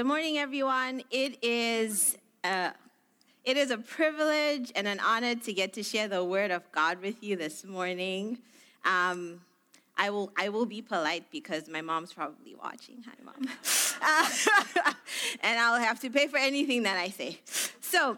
Good morning, everyone. It is uh, it is a privilege and an honor to get to share the word of God with you this morning. Um, I will I will be polite because my mom's probably watching. Hi, mom. And I'll have to pay for anything that I say. So,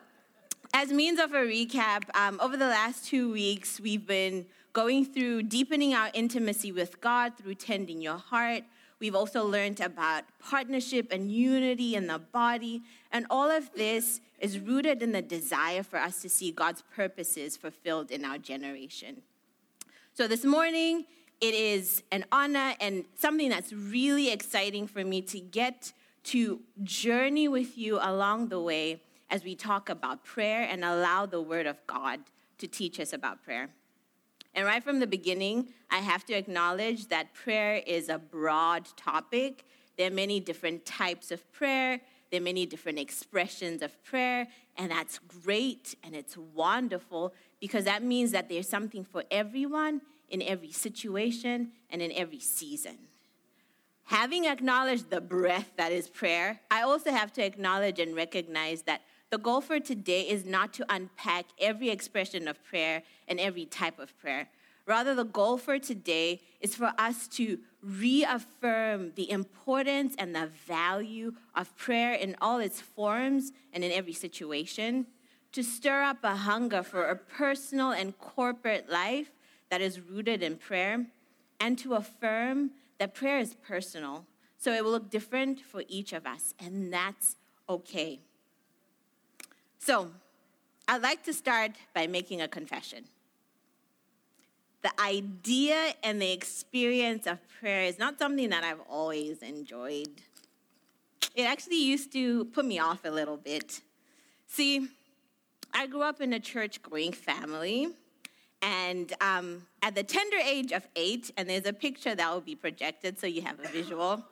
as means of a recap, um, over the last two weeks, we've been going through deepening our intimacy with God through tending your heart We've also learned about partnership and unity in the body. And all of this is rooted in the desire for us to see God's purposes fulfilled in our generation. So this morning, it is an honor and something that's really exciting for me to get to journey with you along the way as we talk about prayer and allow the Word of God to teach us about prayer. And right from the beginning, I have to acknowledge that prayer is a broad topic. There are many different types of prayer, there are many different expressions of prayer, and that's great and it's wonderful because that means that there's something for everyone in every situation and in every season. Having acknowledged the breath that is prayer, I also have to acknowledge and recognize that the goal for today is not to unpack every expression of prayer and every type of prayer. Rather, the goal for today is for us to reaffirm the importance and the value of prayer in all its forms and in every situation, to stir up a hunger for a personal and corporate life that is rooted in prayer, and to affirm that prayer is personal. So it will look different for each of us, and that's okay. So, I'd like to start by making a confession the idea and the experience of prayer is not something that I've always enjoyed. It actually used to put me off a little bit. See, I grew up in a church going family, and um, at the tender age of eight, and there's a picture that will be projected so you have a visual.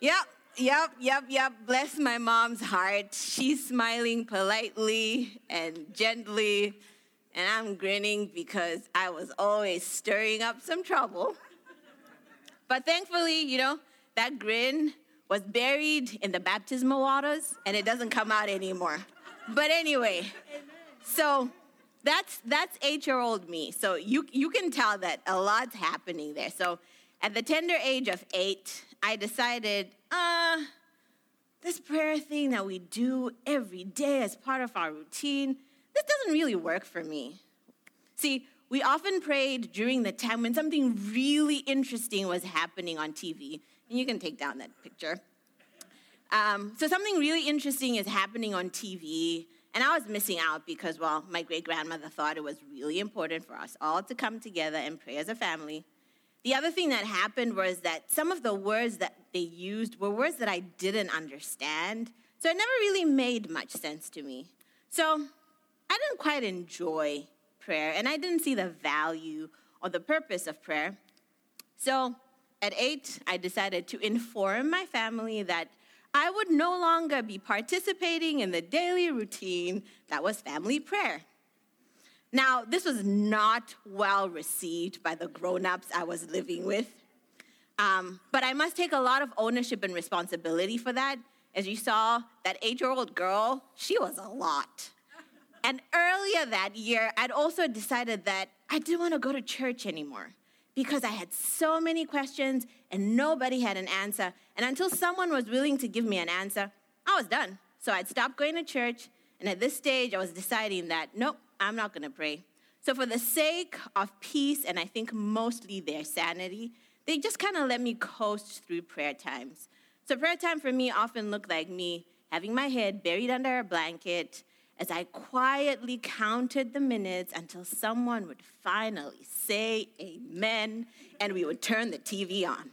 Yep, yep, yep, yep. Bless my mom's heart. She's smiling politely and gently and I'm grinning because I was always stirring up some trouble. But thankfully, you know, that grin was buried in the baptismal waters and it doesn't come out anymore. But anyway, so that's that's eight-year-old me. So you you can tell that a lot's happening there. So at the tender age of eight, I decided, uh, this prayer thing that we do every day as part of our routine, this doesn't really work for me. See, we often prayed during the time when something really interesting was happening on TV. And you can take down that picture. Um, so, something really interesting is happening on TV, and I was missing out because, well, my great grandmother thought it was really important for us all to come together and pray as a family. The other thing that happened was that some of the words that they used were words that I didn't understand, so it never really made much sense to me. So, I didn't quite enjoy prayer, and I didn't see the value or the purpose of prayer. So at eight, I decided to inform my family that I would no longer be participating in the daily routine that was family prayer. Now, this was not well received by the grown ups I was living with. Um, but I must take a lot of ownership and responsibility for that. As you saw, that eight year old girl, she was a lot. And earlier that year, I'd also decided that I didn't want to go to church anymore because I had so many questions and nobody had an answer. And until someone was willing to give me an answer, I was done. So I'd stopped going to church. And at this stage, I was deciding that, nope, I'm not going to pray. So, for the sake of peace and I think mostly their sanity, they just kind of let me coast through prayer times. So, prayer time for me often looked like me having my head buried under a blanket, as I quietly counted the minutes until someone would finally say amen and we would turn the TV on.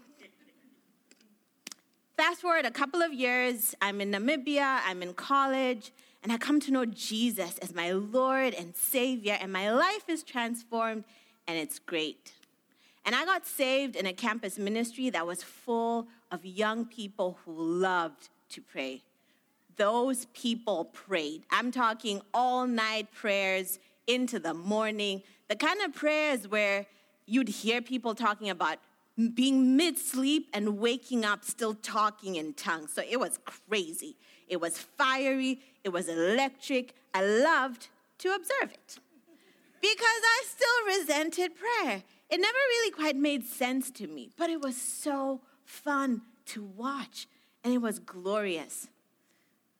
Fast forward a couple of years, I'm in Namibia, I'm in college, and I come to know Jesus as my Lord and Savior, and my life is transformed, and it's great. And I got saved in a campus ministry that was full of young people who loved to pray those people prayed. I'm talking all night prayers into the morning, the kind of prayers where you'd hear people talking about being mid sleep and waking up still talking in tongues. So it was crazy. It was fiery, it was electric. I loved to observe it because I still resented prayer. It never really quite made sense to me, but it was so fun to watch and it was glorious.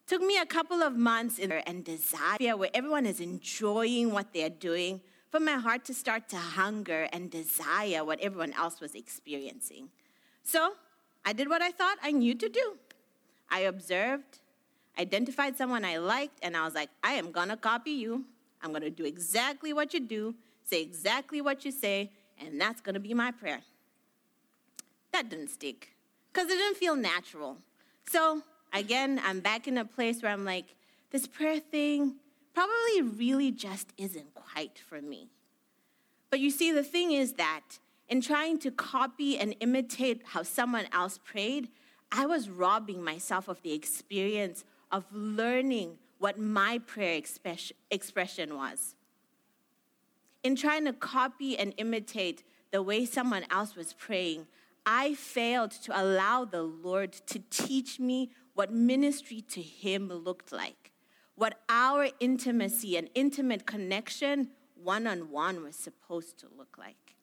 Took me a couple of months in and desire where everyone is enjoying what they're doing for my heart to start to hunger and desire what everyone else was experiencing. So I did what I thought I knew to do. I observed, identified someone I liked, and I was like, I am gonna copy you. I'm gonna do exactly what you do, say exactly what you say, and that's gonna be my prayer. That didn't stick because it didn't feel natural. So again, I'm back in a place where I'm like, this prayer thing probably really just isn't quite for me. But you see, the thing is that in trying to copy and imitate how someone else prayed, I was robbing myself of the experience of learning what my prayer expression was. In trying to copy and imitate the way someone else was praying, I failed to allow the Lord to teach me what ministry to Him looked like, what our intimacy and intimate connection one on one was supposed to look like.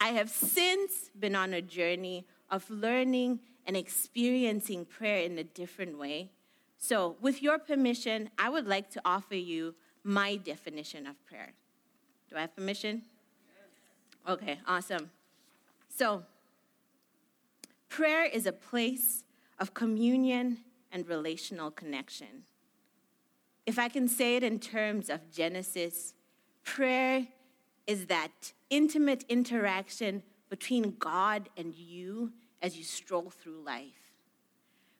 I have since been on a journey of learning and experiencing prayer in a different way. So, with your permission, I would like to offer you my definition of prayer. Do I have permission? Okay, awesome. So, Prayer is a place of communion and relational connection. If I can say it in terms of Genesis, prayer is that intimate interaction between God and you as you stroll through life.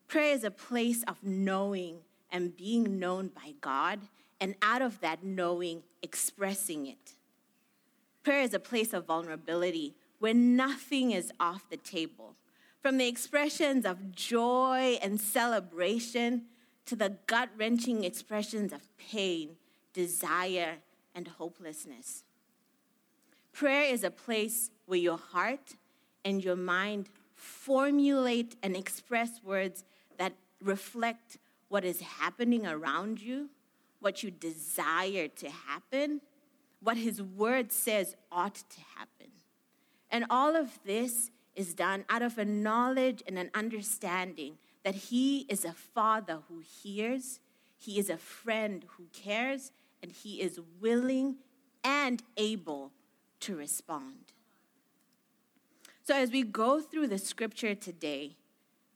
Prayer is a place of knowing and being known by God, and out of that knowing, expressing it. Prayer is a place of vulnerability where nothing is off the table from the expressions of joy and celebration to the gut wrenching expressions of pain, desire, and hopelessness. Prayer is a place where your heart and your mind formulate and express words reflect what is happening around you, what you desire to happen, what His Word says ought to happen. And all of this is done out of a knowledge and an understanding that He is a Father who hears, He is a friend who cares, and He is willing and able to respond. So, as we go through the scripture today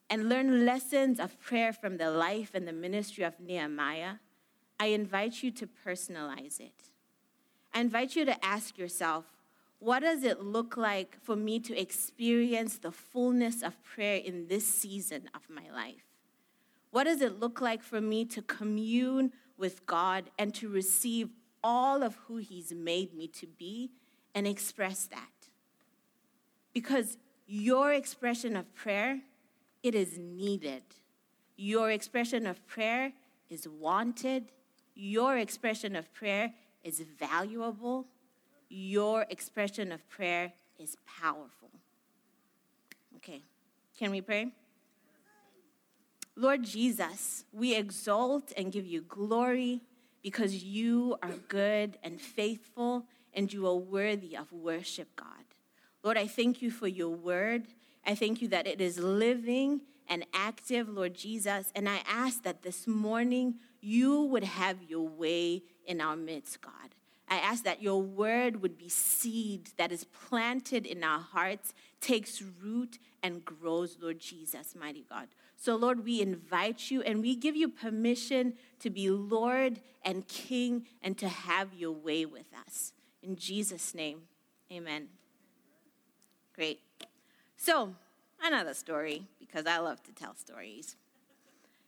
and learn lessons of prayer from the life and the ministry of Nehemiah, I invite you to personalize it. I invite you to ask yourself what does it look like for me to experience the fullness of prayer in this season of my life? What does it look like for me to commune with God and to receive all of who He's made me to be and express that? Because your expression of prayer, it is needed. Your expression of prayer is wanted. Your expression of prayer is valuable your expression of prayer is powerful. Okay, can we pray? Lord Jesus, we exalt and give you glory because you are good and faithful and you are worthy of worship, God. Lord, I thank you for your word. I thank you that it is living and active, Lord Jesus. And I ask that this morning you would have your way in our midst, God. I ask that your word would be seed that is planted in our hearts, takes root, and grows, Lord Jesus, mighty God. So, Lord, we invite you and we give you permission to be Lord and King and to have your way with us. In Jesus' name, amen. Great. So, another story, because I love to tell stories.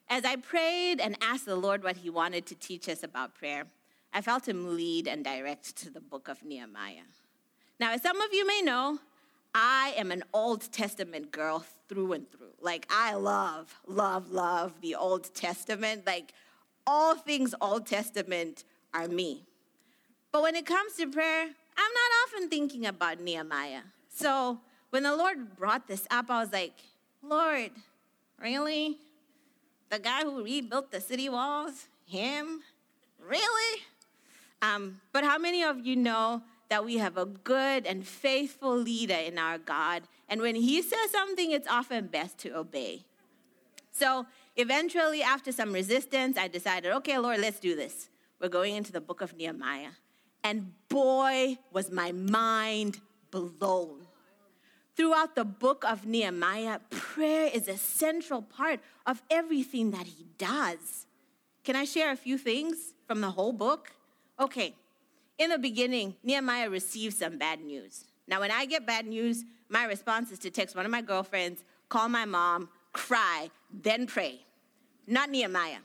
As I prayed and asked the Lord what he wanted to teach us about prayer, I felt him lead and direct to the book of Nehemiah. Now, as some of you may know, I am an Old Testament girl through and through. Like, I love, love, love the Old Testament. Like, all things Old Testament are me. But when it comes to prayer, I'm not often thinking about Nehemiah. So, when the Lord brought this up, I was like, Lord, really? The guy who rebuilt the city walls? Him? Really? Um, but how many of you know that we have a good and faithful leader in our God? And when he says something, it's often best to obey. So eventually, after some resistance, I decided, okay, Lord, let's do this. We're going into the book of Nehemiah. And boy, was my mind blown. Throughout the book of Nehemiah, prayer is a central part of everything that he does. Can I share a few things from the whole book? Okay, in the beginning, Nehemiah received some bad news. Now, when I get bad news, my response is to text one of my girlfriends, call my mom, cry, then pray. Not Nehemiah.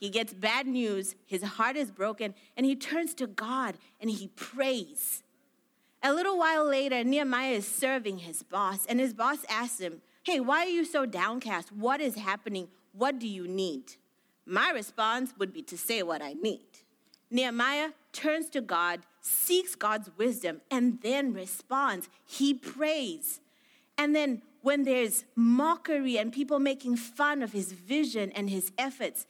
He gets bad news, his heart is broken, and he turns to God and he prays. A little while later, Nehemiah is serving his boss, and his boss asks him, Hey, why are you so downcast? What is happening? What do you need? My response would be to say what I need. Nehemiah turns to God, seeks God's wisdom, and then responds. He prays. And then, when there's mockery and people making fun of his vision and his efforts,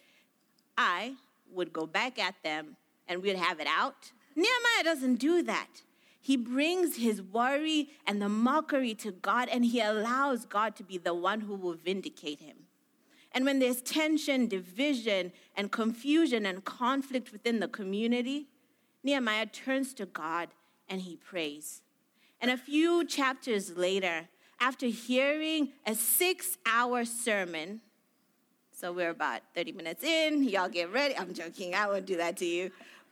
I would go back at them and we'd have it out. Nehemiah doesn't do that. He brings his worry and the mockery to God, and he allows God to be the one who will vindicate him. And when there's tension, division, and confusion and conflict within the community, Nehemiah turns to God and he prays. And a few chapters later, after hearing a six hour sermon, so we're about 30 minutes in, y'all get ready. I'm joking, I won't do that to you.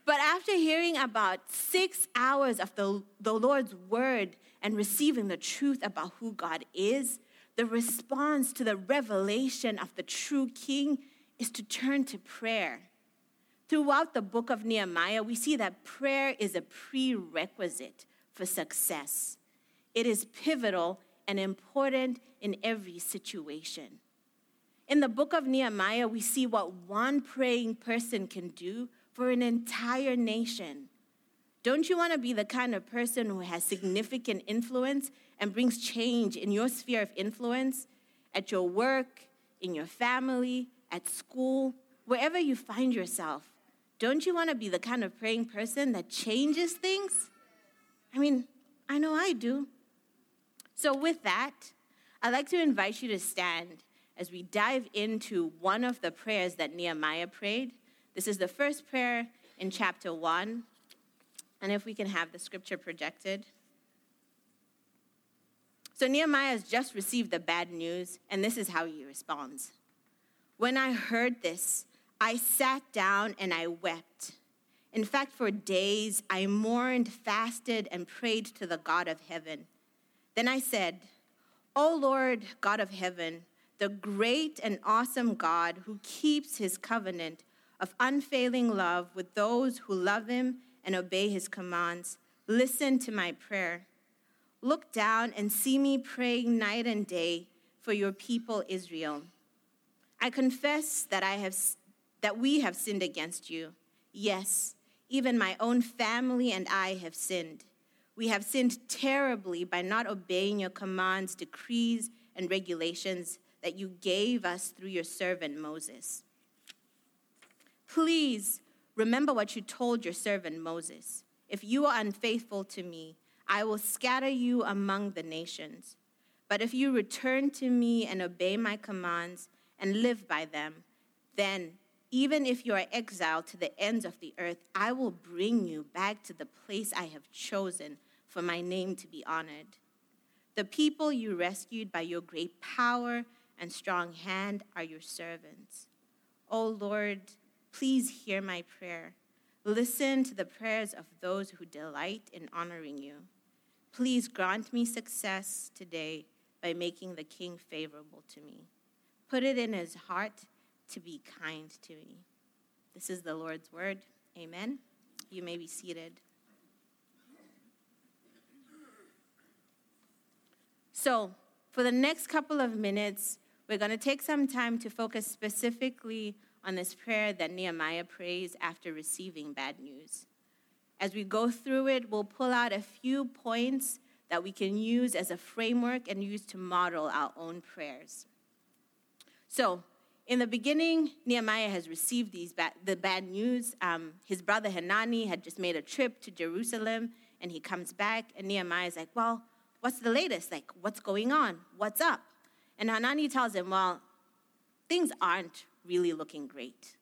But after hearing about six hours of the, the Lord's word and receiving the truth about who God is, the response to the revelation of the true king is to turn to prayer. Throughout the book of Nehemiah, we see that prayer is a prerequisite for success. It is pivotal and important in every situation. In the book of Nehemiah, we see what one praying person can do for an entire nation. Don't you want to be the kind of person who has significant influence and brings change in your sphere of influence, at your work, in your family, at school, wherever you find yourself? Don't you want to be the kind of praying person that changes things? I mean, I know I do. So, with that, I'd like to invite you to stand as we dive into one of the prayers that Nehemiah prayed this is the first prayer in chapter 1. And if we can have the scripture projected. So Nehemiah has just received the bad news, and this is how he responds When I heard this, I sat down and I wept. In fact, for days I mourned, fasted, and prayed to the God of heaven. Then I said, O Lord, God of heaven, the great and awesome God who keeps his covenant of unfailing love with those who love him and obey his commands. Listen to my prayer. Look down and see me praying night and day for your people Israel. I confess that I have that we have sinned against you. Yes, even my own family and I have sinned. We have sinned terribly by not obeying your commands, decrees, and regulations that you gave us through your servant Moses. Please remember what you told your servant Moses. If you are unfaithful to me, I will scatter you among the nations. But if you return to me and obey my commands and live by them, then even if you are exiled to the ends of the earth, I will bring you back to the place I have chosen for my name to be honored. The people you rescued by your great power and strong hand are your servants. O Lord, Please hear my prayer. Listen to the prayers of those who delight in honoring you. Please grant me success today by making the king favorable to me. Put it in his heart to be kind to me. This is the Lord's word. Amen. You may be seated. So, for the next couple of minutes, we're going to take some time to focus specifically on this prayer that Nehemiah prays after receiving bad news. As we go through it, we'll pull out a few points that we can use as a framework and use to model our own prayers. So, in the beginning, Nehemiah has received these ba- the bad news. Um, his brother Hanani had just made a trip to Jerusalem, and he comes back, and Nehemiah is like, Well, what's the latest? Like, what's going on? What's up? And Hanani tells him, Well, things aren't really looking great.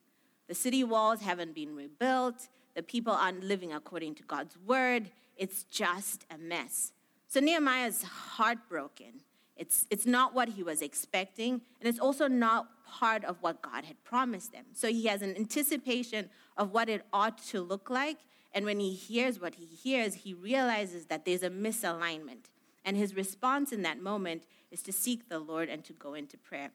The city walls haven't been rebuilt, the people aren't living according to God's word. It's just a mess. So Nehemiah is heartbroken. It's, it's not what he was expecting, and it's also not part of what God had promised them. So he has an anticipation of what it ought to look like, and when he hears what he hears, he realizes that there's a misalignment. And his response in that moment is to seek the Lord and to go into prayer.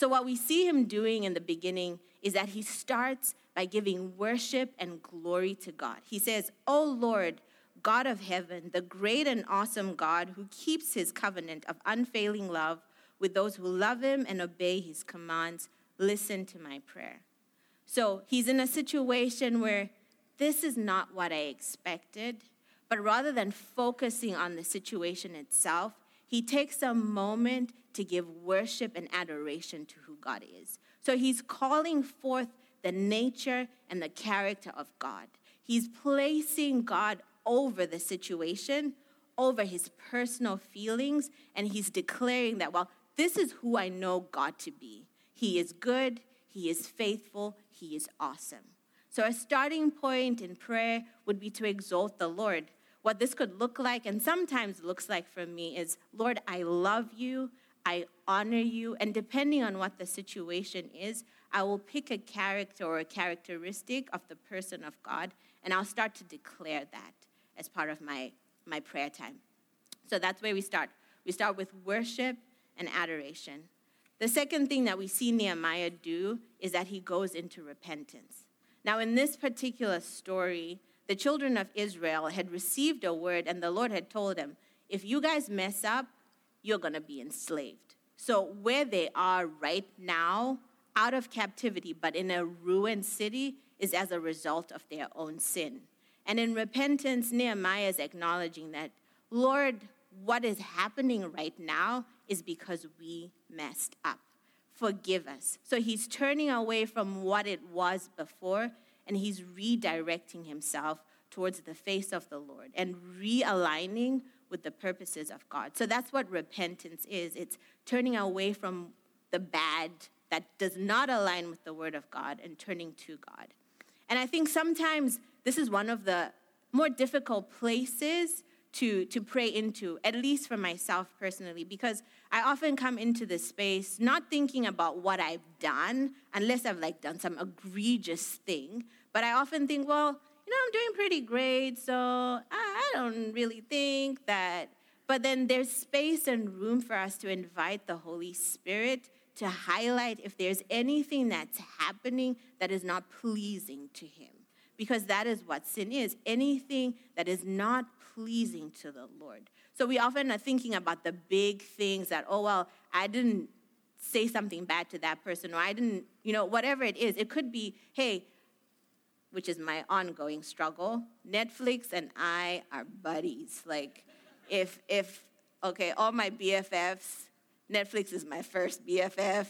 So, what we see him doing in the beginning is that he starts by giving worship and glory to God. He says, Oh Lord, God of heaven, the great and awesome God who keeps his covenant of unfailing love with those who love him and obey his commands, listen to my prayer. So he's in a situation where this is not what I expected, but rather than focusing on the situation itself, he takes a moment to give worship and adoration to who God is. So he's calling forth the nature and the character of God. He's placing God over the situation, over his personal feelings, and he's declaring that, well, this is who I know God to be. He is good, he is faithful, he is awesome. So, a starting point in prayer would be to exalt the Lord. What this could look like, and sometimes looks like for me, is Lord, I love you, I honor you, and depending on what the situation is, I will pick a character or a characteristic of the person of God, and I'll start to declare that as part of my, my prayer time. So that's where we start. We start with worship and adoration. The second thing that we see Nehemiah do is that he goes into repentance. Now, in this particular story, the children of Israel had received a word, and the Lord had told them, if you guys mess up, you're going to be enslaved. So, where they are right now, out of captivity, but in a ruined city, is as a result of their own sin. And in repentance, Nehemiah is acknowledging that, Lord, what is happening right now is because we messed up. Forgive us. So he's turning away from what it was before and he's redirecting himself towards the face of the Lord and realigning with the purposes of God. So that's what repentance is it's turning away from the bad that does not align with the word of God and turning to God. And I think sometimes this is one of the more difficult places to, to pray into, at least for myself personally, because I often come into this space not thinking about what I've done, unless I've like done some egregious thing, but I often think, well, you know, I'm doing pretty great, so I, don't really think that. But then there's space and room for us to invite the Holy Spirit to highlight if there's anything that's happening that is not pleasing to Him. Because that is what sin is anything that is not pleasing to the Lord. So we often are thinking about the big things that, oh, well, I didn't say something bad to that person, or I didn't, you know, whatever it is. It could be, hey, which is my ongoing struggle. Netflix and I are buddies. Like, if if okay, all my BFFs, Netflix is my first BFF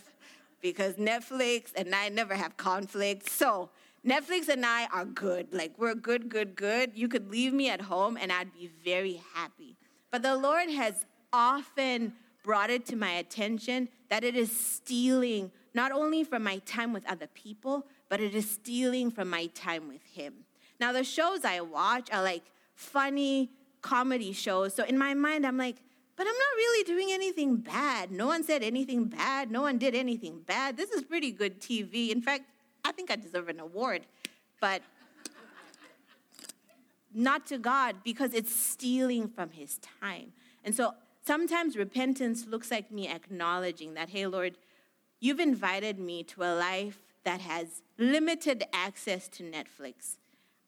because Netflix and I never have conflict. So Netflix and I are good. Like we're good, good, good. You could leave me at home and I'd be very happy. But the Lord has often brought it to my attention that it is stealing not only from my time with other people, but it is stealing from my time with Him. Now, the shows I watch are like funny comedy shows. So in my mind, I'm like, but I'm not really doing anything bad. No one said anything bad. No one did anything bad. This is pretty good TV. In fact, I think I deserve an award. But not to God because it's stealing from His time. And so sometimes repentance looks like me acknowledging that, hey, Lord, you've invited me to a life that has limited access to Netflix.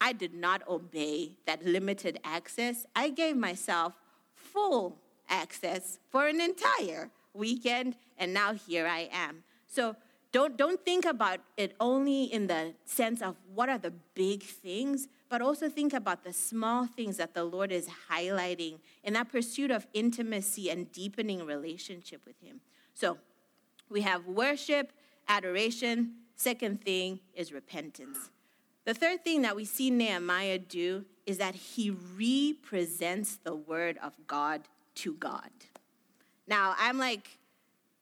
I did not obey that limited access. I gave myself full access for an entire weekend, and now here I am. So don't, don't think about it only in the sense of what are the big things, but also think about the small things that the Lord is highlighting in that pursuit of intimacy and deepening relationship with Him. So we have worship, adoration. Second thing is repentance. The third thing that we see Nehemiah do is that he represents the word of God to God. Now, I'm like,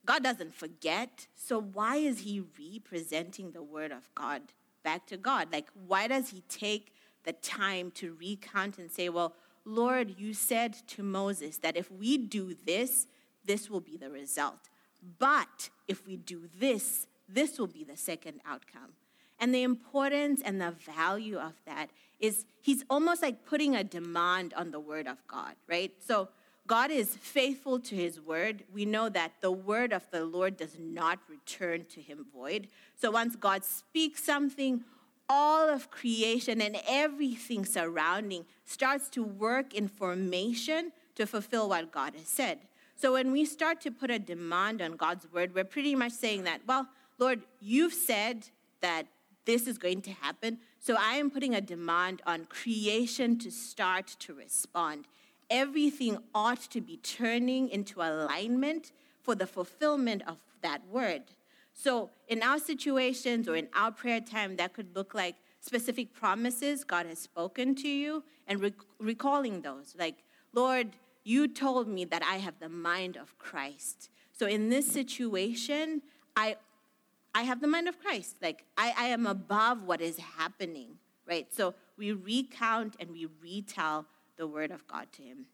God doesn't forget, so why is he representing the word of God back to God? Like, why does he take the time to recount and say, Well, Lord, you said to Moses that if we do this, this will be the result. But if we do this, this will be the second outcome. And the importance and the value of that is he's almost like putting a demand on the word of God, right? So God is faithful to his word. We know that the word of the Lord does not return to him void. So once God speaks something, all of creation and everything surrounding starts to work in formation to fulfill what God has said. So when we start to put a demand on God's word, we're pretty much saying that, well, Lord, you've said that this is going to happen. So I am putting a demand on creation to start to respond. Everything ought to be turning into alignment for the fulfillment of that word. So, in our situations or in our prayer time, that could look like specific promises God has spoken to you and rec- recalling those. Like, Lord, you told me that I have the mind of Christ. So, in this situation, I, I have the mind of Christ. Like, I, I am above what is happening, right? So, we recount and we retell the word of God to him.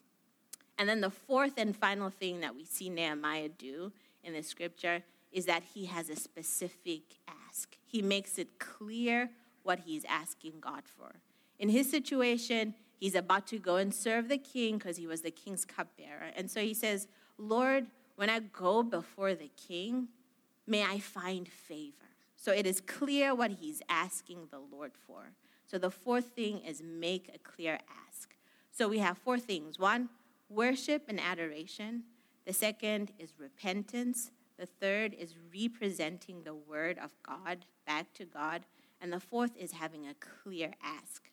And then the fourth and final thing that we see Nehemiah do in the scripture is that he has a specific ask. He makes it clear what he's asking God for. In his situation, he's about to go and serve the king because he was the king's cupbearer. And so he says, Lord, when I go before the king, may I find favor. So it is clear what he's asking the Lord for. So the fourth thing is make a clear ask. So we have four things one, worship and adoration. The second is repentance. The third is representing the word of God back to God. And the fourth is having a clear ask.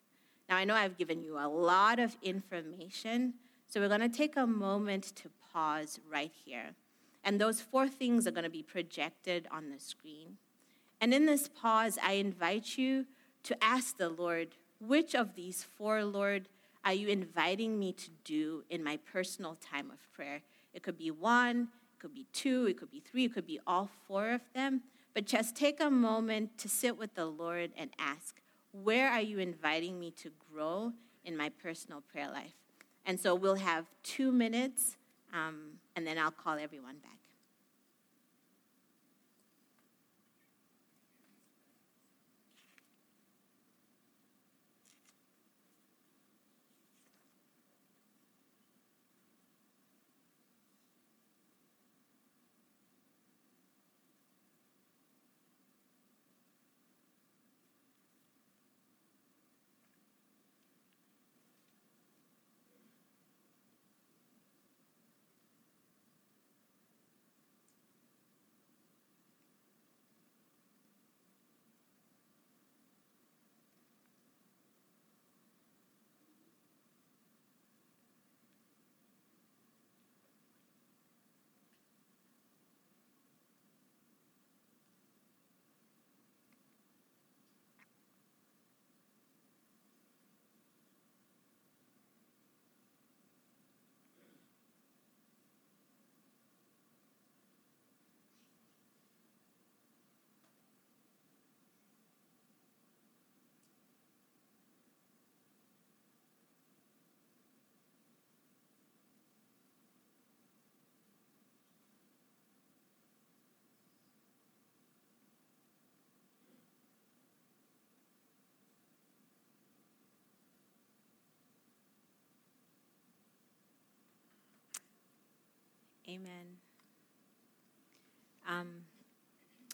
Now, I know I've given you a lot of information, so we're going to take a moment to pause right here. And those four things are going to be projected on the screen. And in this pause, I invite you to ask the Lord, which of these four, Lord, are you inviting me to do in my personal time of prayer? It could be one, it could be two, it could be three, it could be all four of them. But just take a moment to sit with the Lord and ask, where are you inviting me to grow in my personal prayer life? And so we'll have two minutes, um, and then I'll call everyone back. Amen. Um,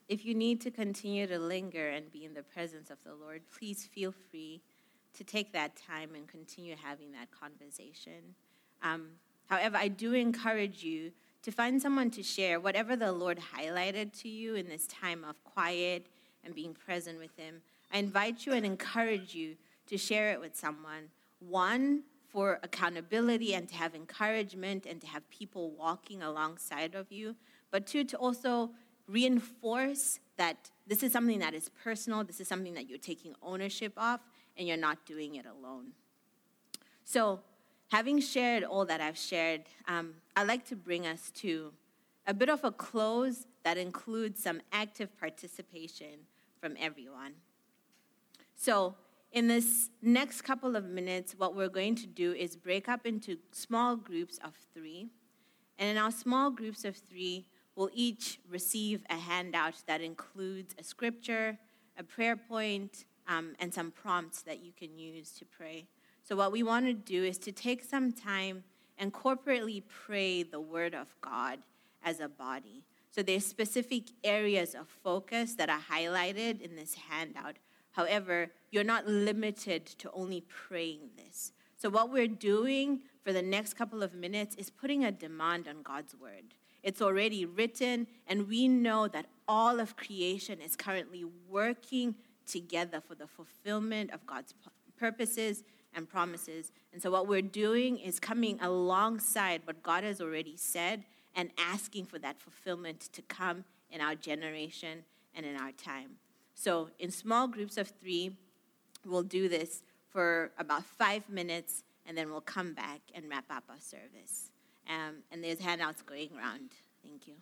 if you need to continue to linger and be in the presence of the Lord, please feel free to take that time and continue having that conversation. Um, however, I do encourage you to find someone to share whatever the Lord highlighted to you in this time of quiet and being present with Him. I invite you and encourage you to share it with someone. One, for accountability and to have encouragement and to have people walking alongside of you. But two, to also reinforce that this is something that is personal, this is something that you're taking ownership of, and you're not doing it alone. So, having shared all that I've shared, um, I'd like to bring us to a bit of a close that includes some active participation from everyone. So, in this next couple of minutes, what we're going to do is break up into small groups of three. And in our small groups of three, we'll each receive a handout that includes a scripture, a prayer point, um, and some prompts that you can use to pray. So, what we want to do is to take some time and corporately pray the Word of God as a body. So, there's specific areas of focus that are highlighted in this handout. However, you're not limited to only praying this. So, what we're doing for the next couple of minutes is putting a demand on God's Word. It's already written, and we know that all of creation is currently working together for the fulfillment of God's purposes and promises. And so, what we're doing is coming alongside what God has already said and asking for that fulfillment to come in our generation and in our time. So, in small groups of three, we'll do this for about five minutes and then we'll come back and wrap up our service. Um, and there's handouts going around. Thank you.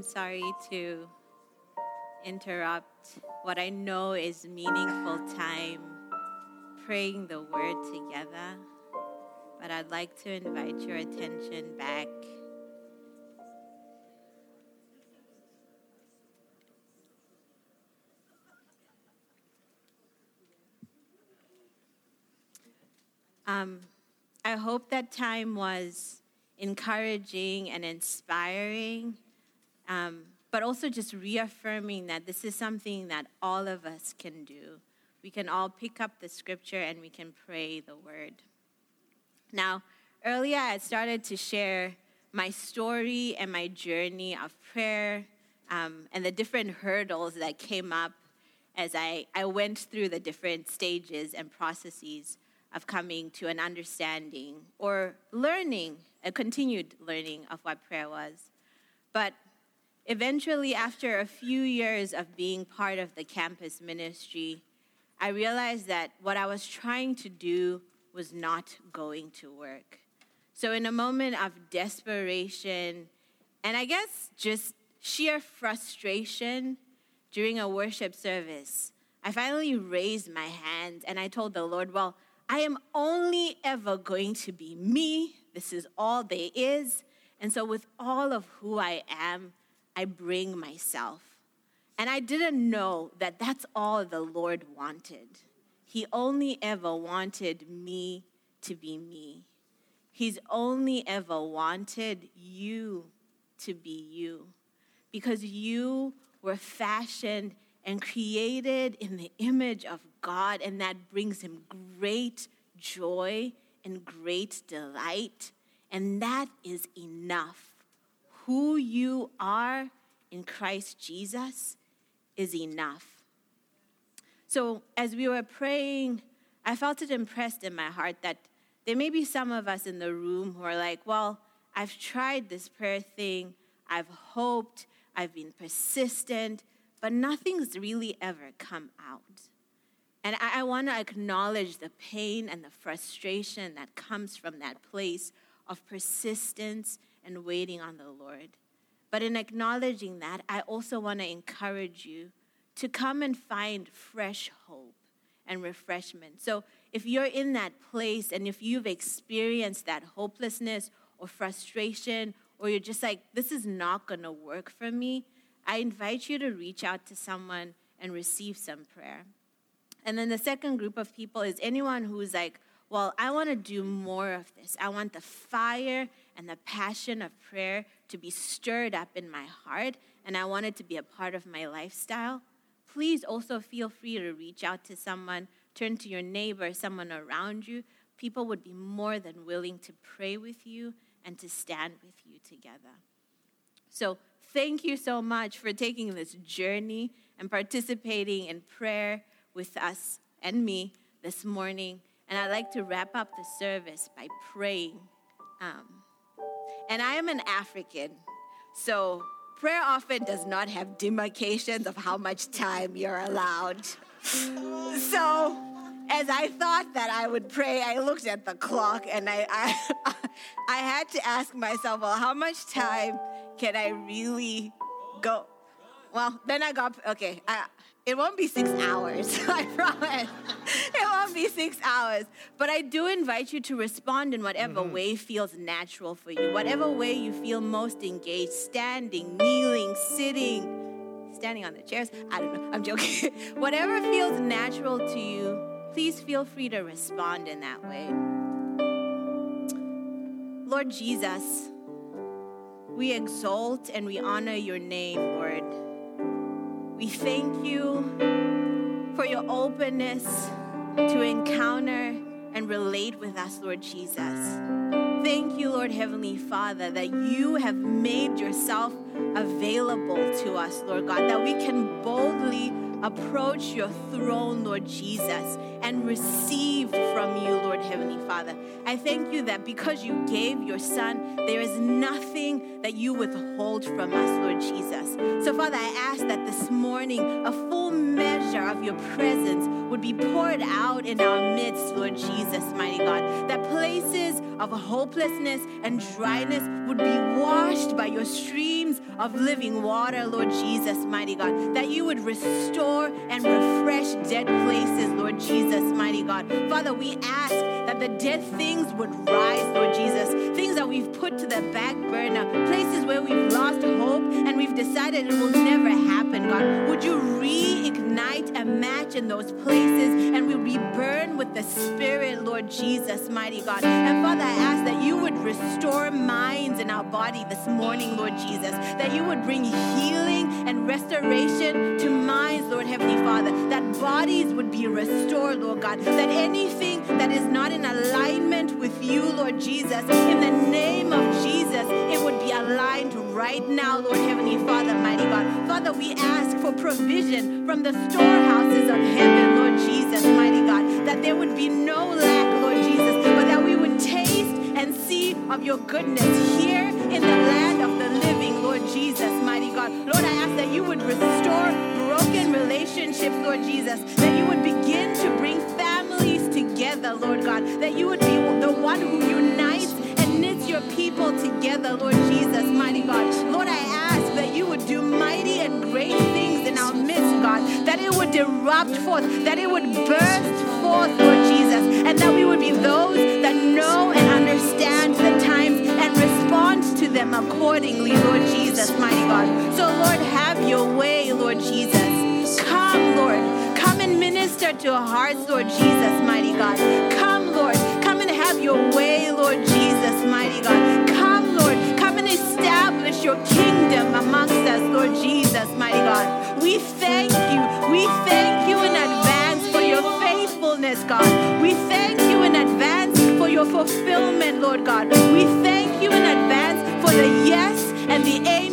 I'm sorry to interrupt what I know is meaningful time praying the word together, but I'd like to invite your attention back. Um, I hope that time was encouraging and inspiring, um, but also just reaffirming that this is something that all of us can do. We can all pick up the scripture and we can pray the word. Now, earlier I started to share my story and my journey of prayer um, and the different hurdles that came up as I, I went through the different stages and processes of coming to an understanding or learning, a continued learning of what prayer was. But eventually, after a few years of being part of the campus ministry, I realized that what I was trying to do was not going to work. So, in a moment of desperation, and I guess just sheer frustration during a worship service, I finally raised my hand and I told the Lord, Well, I am only ever going to be me. This is all there is. And so, with all of who I am, I bring myself. And I didn't know that that's all the Lord wanted. He only ever wanted me to be me. He's only ever wanted you to be you because you were fashioned and created in the image of God, and that brings him great joy and great delight. And that is enough. Who you are in Christ Jesus is enough. So, as we were praying, I felt it impressed in my heart that there may be some of us in the room who are like, well, I've tried this prayer thing, I've hoped, I've been persistent, but nothing's really ever come out. And I, I want to acknowledge the pain and the frustration that comes from that place of persistence and waiting on the Lord. But in acknowledging that, I also want to encourage you to come and find fresh hope and refreshment. So if you're in that place and if you've experienced that hopelessness or frustration, or you're just like, this is not going to work for me, I invite you to reach out to someone and receive some prayer. And then the second group of people is anyone who's like, well, I want to do more of this. I want the fire and the passion of prayer to be stirred up in my heart, and I want it to be a part of my lifestyle. Please also feel free to reach out to someone, turn to your neighbor, someone around you. People would be more than willing to pray with you and to stand with you together. So, thank you so much for taking this journey and participating in prayer with us and me this morning. And I'd like to wrap up the service by praying. Um, and I am an African, so prayer often does not have demarcations of how much time you're allowed. so, as I thought that I would pray, I looked at the clock and I, I, I had to ask myself, well, how much time can I really go? Well, then I got, okay, I, it won't be six hours, I promise. It won't be six hours. But I do invite you to respond in whatever mm-hmm. way feels natural for you, whatever way you feel most engaged standing, kneeling, sitting, standing on the chairs. I don't know, I'm joking. whatever feels natural to you, please feel free to respond in that way. Lord Jesus, we exalt and we honor your name, Lord. We thank you for your openness to encounter and relate with us, Lord Jesus. Thank you, Lord Heavenly Father, that you have made yourself available to us, Lord God, that we can boldly approach your throne, Lord Jesus, and receive from you, Lord Heavenly Father. I thank you that because you gave your Son, there is nothing that you withhold from us, Lord Jesus. So, Father, I ask that this morning a full measure of your presence would be poured out in our midst, Lord Jesus, mighty God. That places of hopelessness and dryness would be washed by your streams of living water, Lord Jesus, mighty God. That you would restore and refresh dead places, Lord Jesus, mighty God. Father, we ask that the dead things would rise, Lord Jesus. Things that we've put to the back burner, places where we've lost hope and we've decided it will never happen, God. Would you reignite a match in those places and we'll be burned with the Spirit, Lord Jesus, mighty God. And Father, I ask that you would restore minds in our body this morning, Lord Jesus, that you would bring healing and restoration to minds, Lord Heavenly Father, that bodies would be restored, Lord God, that anything that is not in alignment with you, Lord Jesus, in the name of Jesus, it would be aligned right now, Lord Heavenly Father, mighty God. Father, we ask for provision from the storehouses of heaven, Lord Jesus, mighty God, that there would be no lack, Lord Jesus, but that we would taste and see of your goodness here in the land of the living, Lord Jesus, mighty God. Lord, I ask that you would restore broken relationships, Lord Jesus, that you would begin to bring families together, Lord God, that you would be the one who unites your people together, Lord Jesus, mighty God. Lord, I ask that you would do mighty and great things in our midst, God, that it would erupt forth, that it would burst forth, Lord Jesus, and that we would be those that know and understand the times and respond to them accordingly, Lord Jesus, mighty God. So, Lord, have your way, Lord Jesus. Come, Lord. Come and minister to our hearts, Lord Jesus, mighty God. Come, your way, Lord Jesus, mighty God. Come, Lord. Come and establish your kingdom amongst us, Lord Jesus, mighty God. We thank you. We thank you in advance for your faithfulness, God. We thank you in advance for your fulfillment, Lord God. We thank you in advance for the yes and the amen